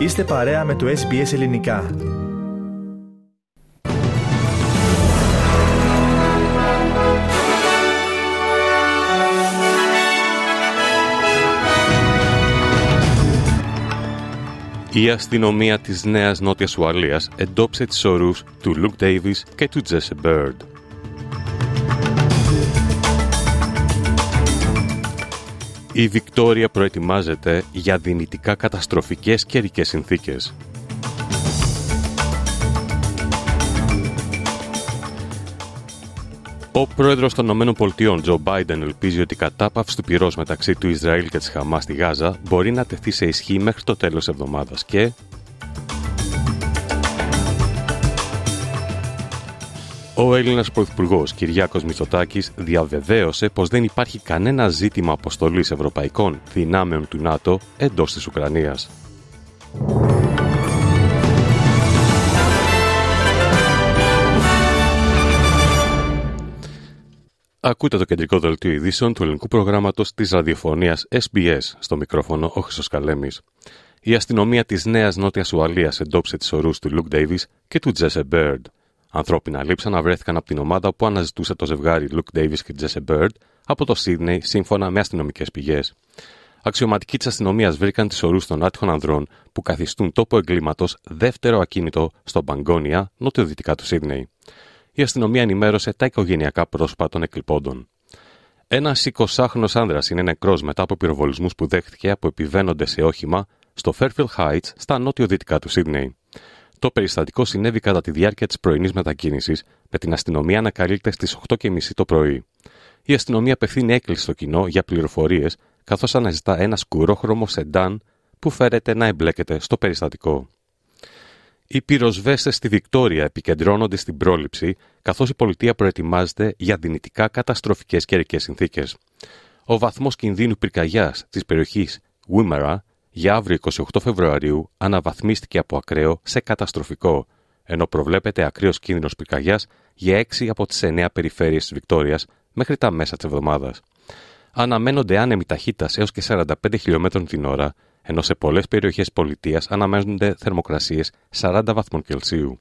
Είστε παρέα με το SBS Ελληνικά. Η αστυνομία της Νέας Νότιας Ουαλίας εντόπισε τις ορούς του Luke Davis και του Jesse Bird. Η Βικτόρια προετοιμάζεται για δυνητικά καταστροφικές καιρικές συνθήκες. Ο πρόεδρος των ΗΠΑ, Τζο Μπάιντεν, ελπίζει ότι η κατάπαυση του πυρός μεταξύ του Ισραήλ και της Χαμάς στη Γάζα μπορεί να τεθεί σε ισχύ μέχρι το τέλος εβδομάδας και. Ο Έλληνας Πρωθυπουργός Κυριάκος Μητσοτάκης διαβεβαίωσε πως δεν υπάρχει κανένα ζήτημα αποστολής ευρωπαϊκών δυνάμεων του ΝΑΤΟ εντός της Ουκρανίας. Ακούτε το κεντρικό δελτίο ειδήσεων του ελληνικού προγράμματος της ραδιοφωνίας SBS στο μικρόφωνο ο Χρυσός Καλέμης. Η αστυνομία της Νέας Νότιας Ουαλίας εντόπισε τις ορούς του Λουκ Ντέιβι και του Τζέσε Μπέρντ. Ανθρώπινα λείψανα βρέθηκαν από την ομάδα που αναζητούσε το ζευγάρι Λουκ Ντέιβι και Τζέσε Μπέρντ από το Σίδνεϊ σύμφωνα με αστυνομικές πηγές. Αξιωματικοί της αστυνομίας βρήκαν τις ορούς των άτυχων ανδρών που καθιστούν τόπο εγκλήματος δεύτερο ακίνητο στο Μπαγκόνια, νοτιοδυτικά του Σίδνεϊ η αστυνομία ενημέρωσε τα οικογενειακά πρόσωπα των εκλειπώντων. Ένας 20χρονο άνδρας είναι νεκρός μετά από πυροβολισμούς που δέχτηκε από επιβαίνοντες σε όχημα στο Fairfield Heights στα νότιο-δυτικά του Σίδνεϊ. Το περιστατικό συνέβη κατά τη διάρκεια της πρωινής μετακίνησης, με την αστυνομία να καλείται στι 8.30 το πρωί. Η αστυνομία απευθύνει έκκληση στο κοινό για πληροφορίες, καθώς αναζητά ένα σκουρόχρωμο σεντάν που φέρεται να εμπλέκεται στο περιστατικό. Οι πυροσβέστες στη Βικτόρια επικεντρώνονται στην πρόληψη, καθώς η πολιτεία προετοιμάζεται για δυνητικά καταστροφικές καιρικές συνθήκες. Ο βαθμός κινδύνου πυρκαγιάς της περιοχής Wimmera για αύριο 28 Φεβρουαρίου αναβαθμίστηκε από ακραίο σε καταστροφικό, ενώ προβλέπεται ακραίος κίνδυνος πυρκαγιάς για 6 από τις 9 περιφέρειες της Βικτόριας μέχρι τα μέσα της εβδομάδας. Αναμένονται άνεμοι ταχύτητας έως και 45 χιλιόμετρων την ώρα ενώ σε πολλές περιοχές πολιτείας αναμένονται θερμοκρασίες 40 βαθμών Κελσίου.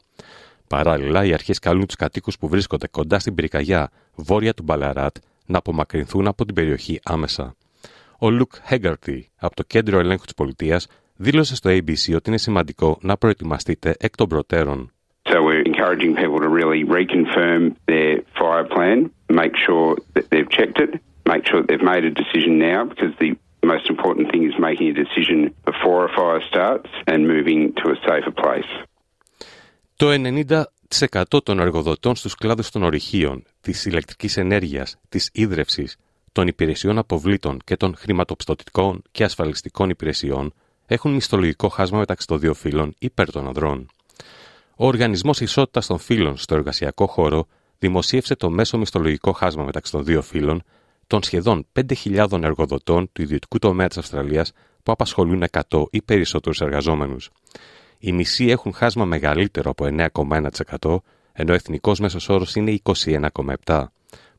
Παράλληλα, οι αρχές καλούν τους κατοίκους που βρίσκονται κοντά στην πυρκαγιά βόρεια του Μπαλαράτ να απομακρυνθούν από την περιοχή άμεσα. Ο Λουκ Χέγκαρτι από το Κέντρο Ελέγχου της Πολιτείας δήλωσε στο ABC ότι είναι σημαντικό να προετοιμαστείτε εκ των προτέρων. So we're encouraging people to really reconfirm their fire plan, make sure that they've checked it, make sure that they've made a decision now because the The most important thing is making a decision before a fire starts and moving to a safer place. Το 90% των εργοδοτών στους κλάδους των ορυχείων, της ηλεκτρικής ενέργειας, της ίδρευσης, των υπηρεσιών αποβλήτων και των χρηματοπιστωτικών και ασφαλιστικών υπηρεσιών έχουν μισθολογικό χάσμα μεταξύ των δύο φύλων υπέρ των ανδρών. Ο Οργανισμός Ισότητας των Φύλων στο εργασιακό χώρο δημοσίευσε το μέσο μισθολογικό χάσμα μεταξύ των δύο φύλων των σχεδόν 5.000 εργοδοτών του ιδιωτικού τομέα της Αυστραλίας που απασχολούν 100 ή περισσότερους εργαζόμενους. Οι μισοί έχουν χάσμα μεγαλύτερο από 9,1%, ενώ ο εθνικός μέσος όρος είναι 21,7%,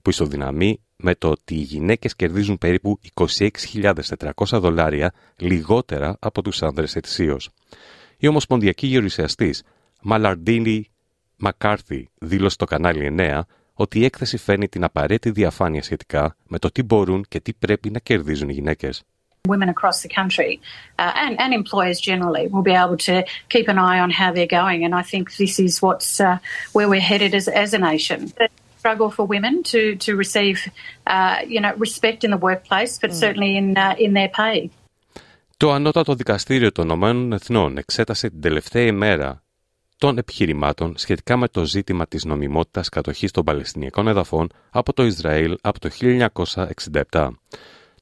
που ισοδυναμεί με το ότι οι γυναίκες κερδίζουν περίπου 26.400 δολάρια λιγότερα από τους άνδρες ετησίως. Η Ομοσπονδιακή Γερουσιαστής Μαλαρντίνη Μακάρθι δήλωσε στο κανάλι 9 ότι η έκθεση φέρνει την απαραίτητη διαφάνεια σχετικά με το τι μπορούν και τι πρέπει να κερδίζουν οι γυναίκες. Women across the country uh, and, and employers generally will be able to keep an eye on how they're going. And I think this is what's uh, where we're headed as, as a nation. The struggle for women to, to receive uh, you know, respect in the workplace, but certainly in, uh, in their pay. Το Ανώτατο Δικαστήριο των Ηνωμένων Εθνών εξέτασε την τελευταία ημέρα των επιχειρημάτων σχετικά με το ζήτημα της νομιμότητας κατοχής των Παλαιστινιακών εδαφών από το Ισραήλ από το 1967.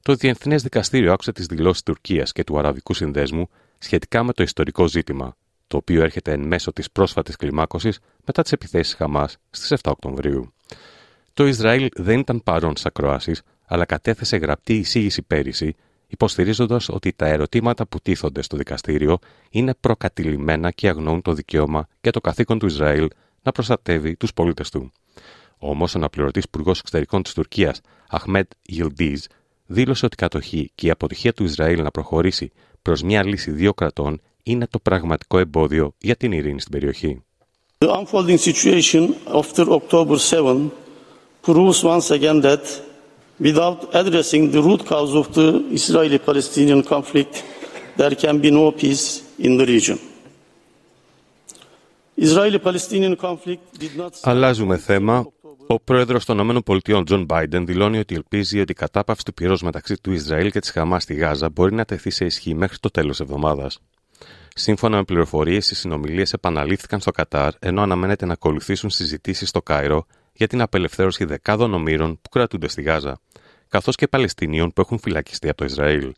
Το Διεθνές Δικαστήριο άκουσε τις δηλώσεις Τουρκίας και του Αραβικού Συνδέσμου σχετικά με το ιστορικό ζήτημα, το οποίο έρχεται εν μέσω της πρόσφατης κλιμάκωσης μετά τις επιθέσεις Χαμάς στις 7 Οκτωβρίου. Το Ισραήλ δεν ήταν παρόν στι ακροάσεις, αλλά κατέθεσε γραπτή εισήγηση πέρυσι υποστηρίζοντας ότι τα ερωτήματα που τίθονται στο δικαστήριο είναι προκατηλημένα και αγνοούν το δικαίωμα και το καθήκον του Ισραήλ να προστατεύει τους πολίτες του. Όμως, ο αναπληρωτής Υπουργός Εξωτερικών της Τουρκίας, Αχμέτ Γιλντίζ, δήλωσε ότι η κατοχή και η αποτυχία του Ισραήλ να προχωρήσει προς μια λύση δύο κρατών είναι το πραγματικό εμπόδιο για την ειρήνη στην περιοχή. The unfolding situation after October 7 proves once again that without addressing the root cause of the Israeli-Palestinian conflict, there can be no peace in the region. Israeli-Palestinian conflict did not... Αλλάζουμε θέμα. Ο πρόεδρος των ΗΠΑ, Τζον Μπάιντεν, δηλώνει ότι ελπίζει ότι η κατάπαυση του πυρός μεταξύ του Ισραήλ και της Χαμάς στη Γάζα μπορεί να τεθεί σε ισχύ μέχρι το τέλος εβδομάδας. Σύμφωνα με πληροφορίες, οι συνομιλίες επαναλήφθηκαν στο Κατάρ, ενώ αναμένεται να ακολουθήσουν συζητήσεις στο Κάιρο για την απελευθέρωση δεκάδων ομήρων που κρατούνται στη Γάζα, καθώς και Παλαιστινίων που έχουν φυλακιστεί από το Ισραήλ.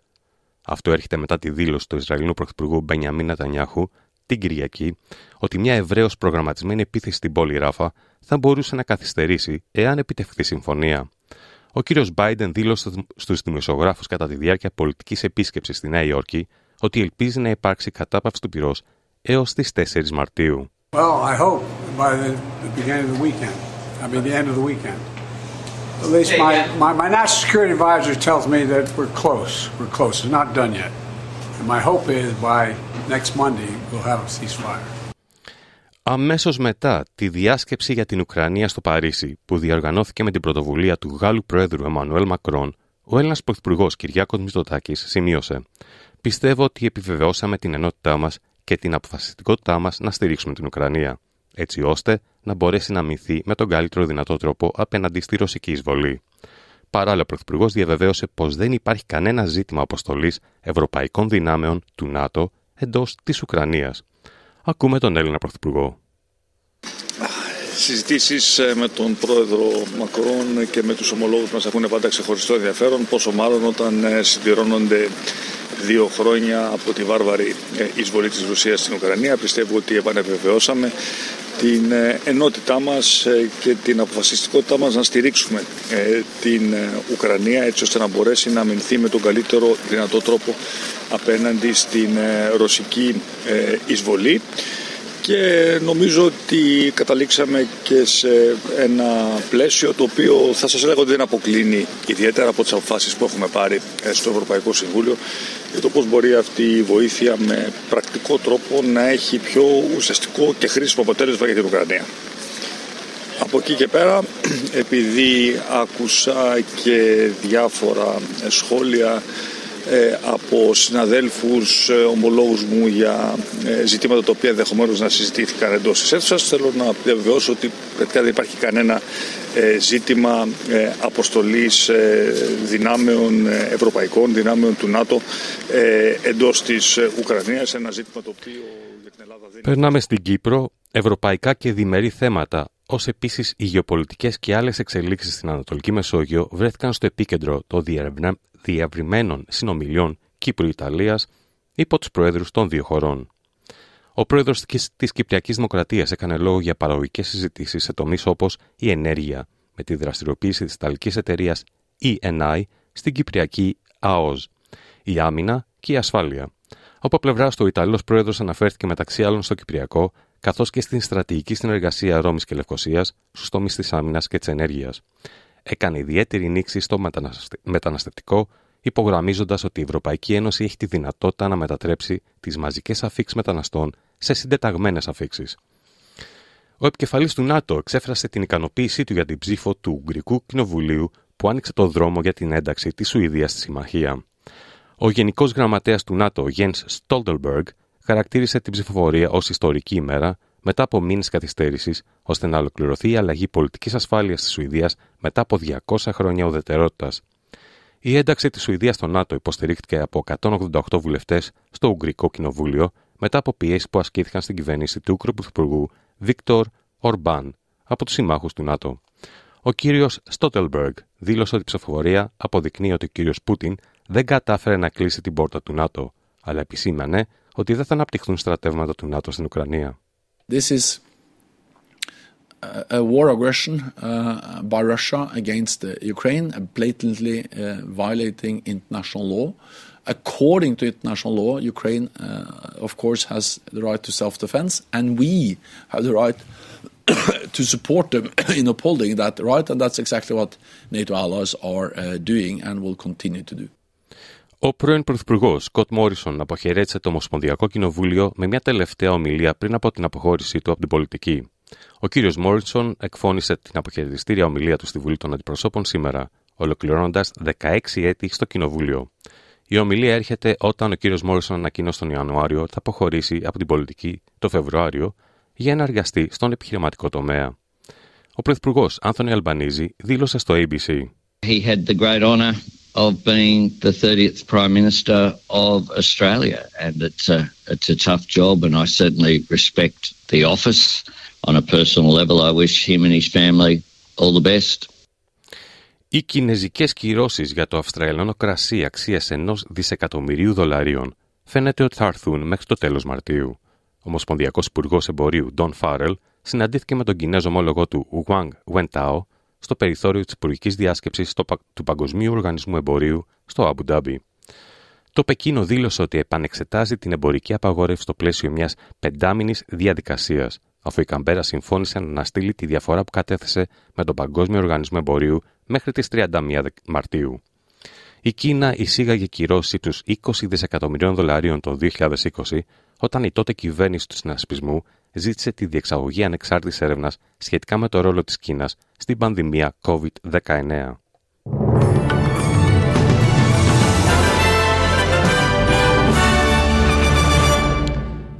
Αυτό έρχεται μετά τη δήλωση του Ισραηλινού Πρωθυπουργού Μπενιαμίν Νατανιάχου την Κυριακή ότι μια ευρέως προγραμματισμένη επίθεση στην πόλη Ράφα θα μπορούσε να καθυστερήσει εάν επιτευχθεί συμφωνία. Ο κ. Μπάιντεν δήλωσε στους δημοσιογράφους κατά τη διάρκεια πολιτικής επίσκεψης στη Νέα Υόρκη ότι ελπίζει να υπάρξει κατάπαυση του πυρός έως τις 4 Μαρτίου. Well, I hope by the, beginning of the weekend. I mean, the end of the weekend. At least my, my, my national security advisor tells me that we're close. We're close. It's not done yet. And my hope is by next Monday we'll have a ceasefire. Αμέσως μετά τη διάσκεψη για την Ουκρανία στο Παρίσι, που διοργανώθηκε με την πρωτοβουλία του Γάλλου Πρόεδρου Εμμανουέλ Μακρόν, ο Έλληνας Πρωθυπουργός Κυριάκος Μητσοτάκης σημείωσε Πιστεύω ότι επιβεβαιώσαμε την ενότητά μας και την αποφασιστικότητά μας να στηρίξουμε την Ουκρανία, έτσι ώστε να μπορέσει να μυθεί με τον καλύτερο δυνατό τρόπο απέναντι στη ρωσική εισβολή. Παράλληλα, ο Πρωθυπουργός διαβεβαίωσε πως δεν υπάρχει κανένα ζήτημα αποστολής ευρωπαϊκών δυνάμεων του ΝΑΤΟ εντός της Ουκρανίας. Ακούμε τον Έλληνα Πρωθυπουργό. Συζητήσεις με τον πρόεδρο Μακρόν και με τους ομολόγους μας έχουν πάντα ξεχωριστό ενδιαφέρον, πόσο μάλλον όταν συμπληρώνονται δύο χρόνια από τη βάρβαρη εισβολή της Ρωσίας στην Ουκρανία. Πιστεύω ότι επανεπιβεβαιώσαμε την ενότητά μας και την αποφασιστικότητά μας να στηρίξουμε την Ουκρανία έτσι ώστε να μπορέσει να αμυνθεί με τον καλύτερο δυνατό τρόπο απέναντι στην ρωσική εισβολή και νομίζω ότι καταλήξαμε και σε ένα πλαίσιο το οποίο θα σας έλεγα ότι δεν αποκλίνει ιδιαίτερα από τις αποφάσεις που έχουμε πάρει στο Ευρωπαϊκό Συμβούλιο για το πώς μπορεί αυτή η βοήθεια με πρακτικό τρόπο να έχει πιο ουσιαστικό και χρήσιμο αποτέλεσμα για την Ουκρανία. Από εκεί και πέρα, επειδή άκουσα και διάφορα σχόλια ε, από συναδέλφους, ε, ομολόγους μου για ε, ζητήματα τα οποία ενδεχομένως να συζητήθηκαν εντός της αίθουσας. Θέλω να διαβεβαιώσω ότι δεν υπάρχει κανένα ζήτημα αποστολής δυνάμεων ευρωπαϊκών, δυνάμεων του ΝΑΤΟ εντός της Ουκρανίας. Ένα ζήτημα το οποίο για την Ελλάδα δεν Περνάμε στην Κύπρο. Ευρωπαϊκά και διμερεί θέματα, ως επίσης οι γεωπολιτικές και άλλες εξελίξεις στην Ανατολική Μεσόγειο βρέθηκαν στο επίκεντρο των διευρυμένων συνομιλιών Κύπρου-Ιταλία υπό τους προέδρους των δύο χωρών. Ο πρόεδρος τη Κυπριακής Δημοκρατίας έκανε λόγο για παραγωγικές συζητήσεις σε τομείς όπως η ενέργεια, με τη δραστηριοποίηση της Ιταλικής εταιρείας ENI στην Κυπριακή ΑΟΣ, η άμυνα και η ασφάλεια. Από πλευρά του, ο Ιταλός πρόεδρος αναφέρθηκε μεταξύ άλλων στο Κυπριακό, καθώς και στην στρατηγική συνεργασία Ρώμης και Λευκοσίας στους τομείς της άμυνας και της ενέργειας έκανε ιδιαίτερη νήξη στο μεταναστευτικό, υπογραμμίζοντας ότι η Ευρωπαϊκή Ένωση έχει τη δυνατότητα να μετατρέψει τις μαζικές αφήξεις μεταναστών σε συντεταγμένες αφήξεις. Ο επικεφαλής του ΝΑΤΟ εξέφρασε την ικανοποίησή του για την ψήφο του Ουγγρικού Κοινοβουλίου που άνοιξε το δρόμο για την ένταξη της Σουηδίας στη Συμμαχία. Ο Γενικός Γραμματέας του ΝΑΤΟ, Jens Stoltenberg, χαρακτήρισε την ψηφοφορία ως ιστορική ημέρα μετά από μήνες καθυστέρησης, ώστε να ολοκληρωθεί η αλλαγή πολιτικής ασφάλειας της Σουηδίας μετά από 200 χρόνια ουδετερότητας. Η ένταξη της Σουηδίας στο ΝΑΤΟ υποστηρίχθηκε από 188 βουλευτές στο Ουγγρικό Κοινοβούλιο μετά από πιέσεις που ασκήθηκαν στην κυβέρνηση του Ούκρου Πρωθυπουργού Βίκτορ Ορμπάν από τους συμμάχους του ΝΑΤΟ. Ο κύριος Στότελμπεργκ δήλωσε ότι η ψηφοφορία αποδεικνύει ότι ο κύριος Πούτιν δεν κατάφερε να κλείσει την πόρτα του ΝΑΤΟ, αλλά επισήμανε ότι δεν θα αναπτυχθούν στρατεύματα του ΝΑΤΟ στην Ουκρανία. This is a war aggression uh, by Russia against uh, Ukraine, blatantly uh, violating international law. According to international law, Ukraine, of course, has the right to self-defense, and we have the right to support them in upholding that right, and that's exactly what NATO allies are doing and will continue to do. Ο πρώην Πρωθυπουργός Σκοτ Μόρισον αποχαιρέτησε το Ομοσπονδιακό Κοινοβούλιο με μια τελευταία ομιλία πριν από την αποχώρησή του από την πολιτική. Ο κύριος Μόρισον εκφώνησε την αποχαιρετιστήρια ομιλία του στη Βουλή των Αντιπροσώπων σήμερα, ολοκληρώνοντας 16 έτη στο Κοινοβούλιο. Η ομιλία έρχεται όταν ο κύριος Μόρισον ανακοίνωσε τον Ιανουάριο ότι θα αποχωρήσει από την πολιτική το Φεβρουάριο για να εργαστεί στον επιχειρηματικό τομέα. Ο Πρωθυπουργός Άνθονι Αλμπανίζη δήλωσε στο ABC. He had the great honor of being the 30th Prime Minister of Australia and it's a, it's a tough job and I certainly respect the office. On a personal level I wish him and his family all the best. Οι κινέζικες κυρώσεις για το Αυστραλιανό κρασί αξίας ενός δισεκατομμυρίου δολαρίων φαίνεται ότι θα έρθουν μέχρι το τέλος Μαρτίου. Ο Ομοσπονδιακός Υπουργός Εμπορίου Don Farrell συναντήθηκε με τον Κινέζο ομόλογο του Wang Wentao στο περιθώριο της Υπουργικής Διάσκεψης του Παγκοσμίου Οργανισμού Εμπορίου στο Αμπου Ντάμπι. Το Πεκίνο δήλωσε ότι επανεξετάζει την εμπορική απαγόρευση στο πλαίσιο μιας πεντάμινης διαδικασίας, αφού η Καμπέρα συμφώνησε να αναστείλει τη διαφορά που κατέθεσε με τον Παγκόσμιο Οργανισμό Εμπορίου μέχρι τις 31 Μαρτίου. Η Κίνα εισήγαγε κυρώσεις τους 20 δισεκατομμυρίων δολαρίων το 2020, όταν η τότε κυβέρνηση του συνασπισμού ζήτησε τη διεξαγωγή ανεξάρτητης έρευνας σχετικά με το ρόλο της Κίνας στην πανδημία COVID-19.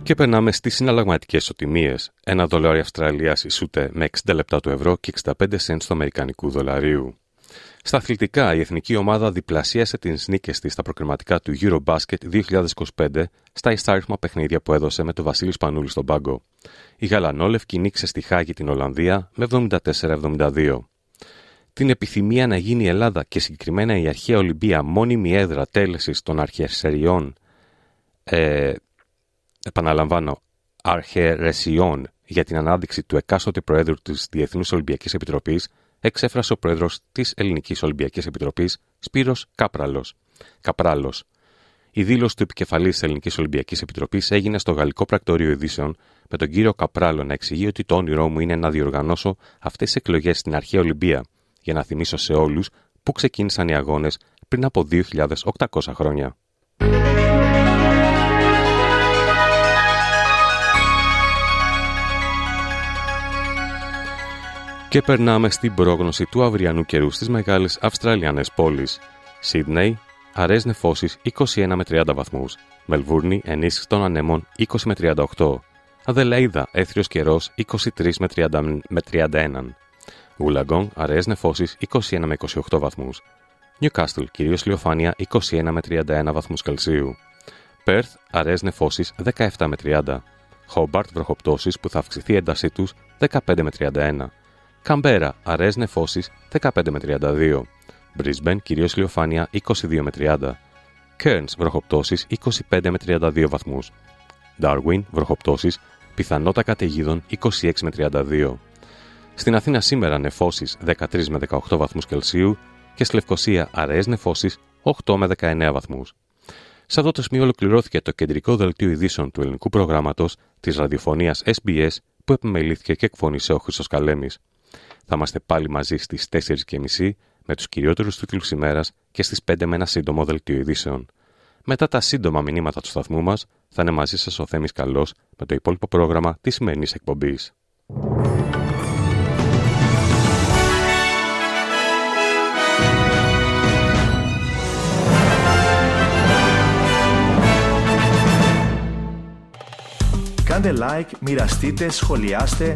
Και περνάμε στις συναλλαγματικές ισοτιμίε. Ένα δολάριο Αυστραλίας ισούται με 60 λεπτά του ευρώ και 65 cents του Αμερικανικού δολαρίου. Στα αθλητικά, η εθνική ομάδα διπλασίασε τις νίκες της στα προκριματικά του Eurobasket 2025 στα ιστάριθμα παιχνίδια που έδωσε με τον Βασίλη Σπανούλη στον πάγκο. Η Γαλανόλευκη νίκησε στη Χάγη την Ολλανδία με 74-72. Την επιθυμία να γίνει η Ελλάδα και συγκεκριμένα η αρχαία Ολυμπία μόνιμη έδρα τέλεσης των αρχαιεσεριών ε, επαναλαμβάνω, αρχαιρεσιών για την ανάδειξη του εκάστοτε Προέδρου της Διεθνούς Ολυμπιακής Επιτροπής, εξέφρασε ο Πρόεδρος της Ελληνικής Ολυμπιακής Επιτροπής, Σπύρος Κάπραλο. Καπράλος. Η δήλωση του επικεφαλής της Ελληνικής Ολυμπιακής Επιτροπής έγινε στο Γαλλικό Πρακτορείο Ειδήσεων με τον κύριο Καπράλο να εξηγεί ότι το όνειρό μου είναι να διοργανώσω αυτές τις εκλογές στην αρχαία Ολυμπία, για να θυμίσω σε όλους που ξεκίνησαν οι αγώνες πριν από 2.800 χρόνια. Και περνάμε στην πρόγνωση του αυριανού καιρού στις μεγάλες Αυστραλιανές πόλεις. Σίδνεϊ, αραιές νεφώσεις 21 με 30 βαθμούς. Μελβούρνη, ενίσχυση των ανέμων 20 με 38. Αδελαίδα, έθριος καιρός 23 με 30 με 31. Γουλαγκόν, αραιές νεφώσεις 21 με 28 βαθμούς. Νιουκάστλ, κυρίως λιοφάνεια 21 με 31 βαθμούς Κελσίου. Πέρθ, αραιές νεφώσεις 17 με 30. Χόμπαρτ, βροχοπτώσεις που θα αυξηθεί η έντασή τους 15 με 31. Καμπέρα, αραιές νεφώσεις 15 με 32. Μπρίσμπεν, κυρίως ηλιοφάνεια 22 με 30. Κέρνς, βροχοπτώσεις 25 με 32 βαθμούς. Darwin, βροχοπτώσεις, πιθανότητα καταιγίδων 26 με 32. Στην Αθήνα σήμερα νεφώσεις 13 με 18 βαθμούς Κελσίου και στη Λευκοσία αραιές νεφώσεις 8 με 19 βαθμούς. Σε αυτό το σημείο ολοκληρώθηκε το κεντρικό δελτίο ειδήσεων του ελληνικού προγράμματος της ραδιοφωνίας SBS που επιμελήθηκε και εκφώνησε ο Χρήστος Καλέμης. Θα είμαστε πάλι μαζί στις 4.30 με τους κυριότερους τίτλους ημέρας και στις 5 με ένα σύντομο δελτίο ειδήσεων. Μετά τα σύντομα μηνύματα του σταθμού μας, θα είναι μαζί σας ο Θέμης Καλός με το υπόλοιπο πρόγραμμα της σημερινής εκπομπής. Κάντε like, μοιραστείτε, σχολιάστε,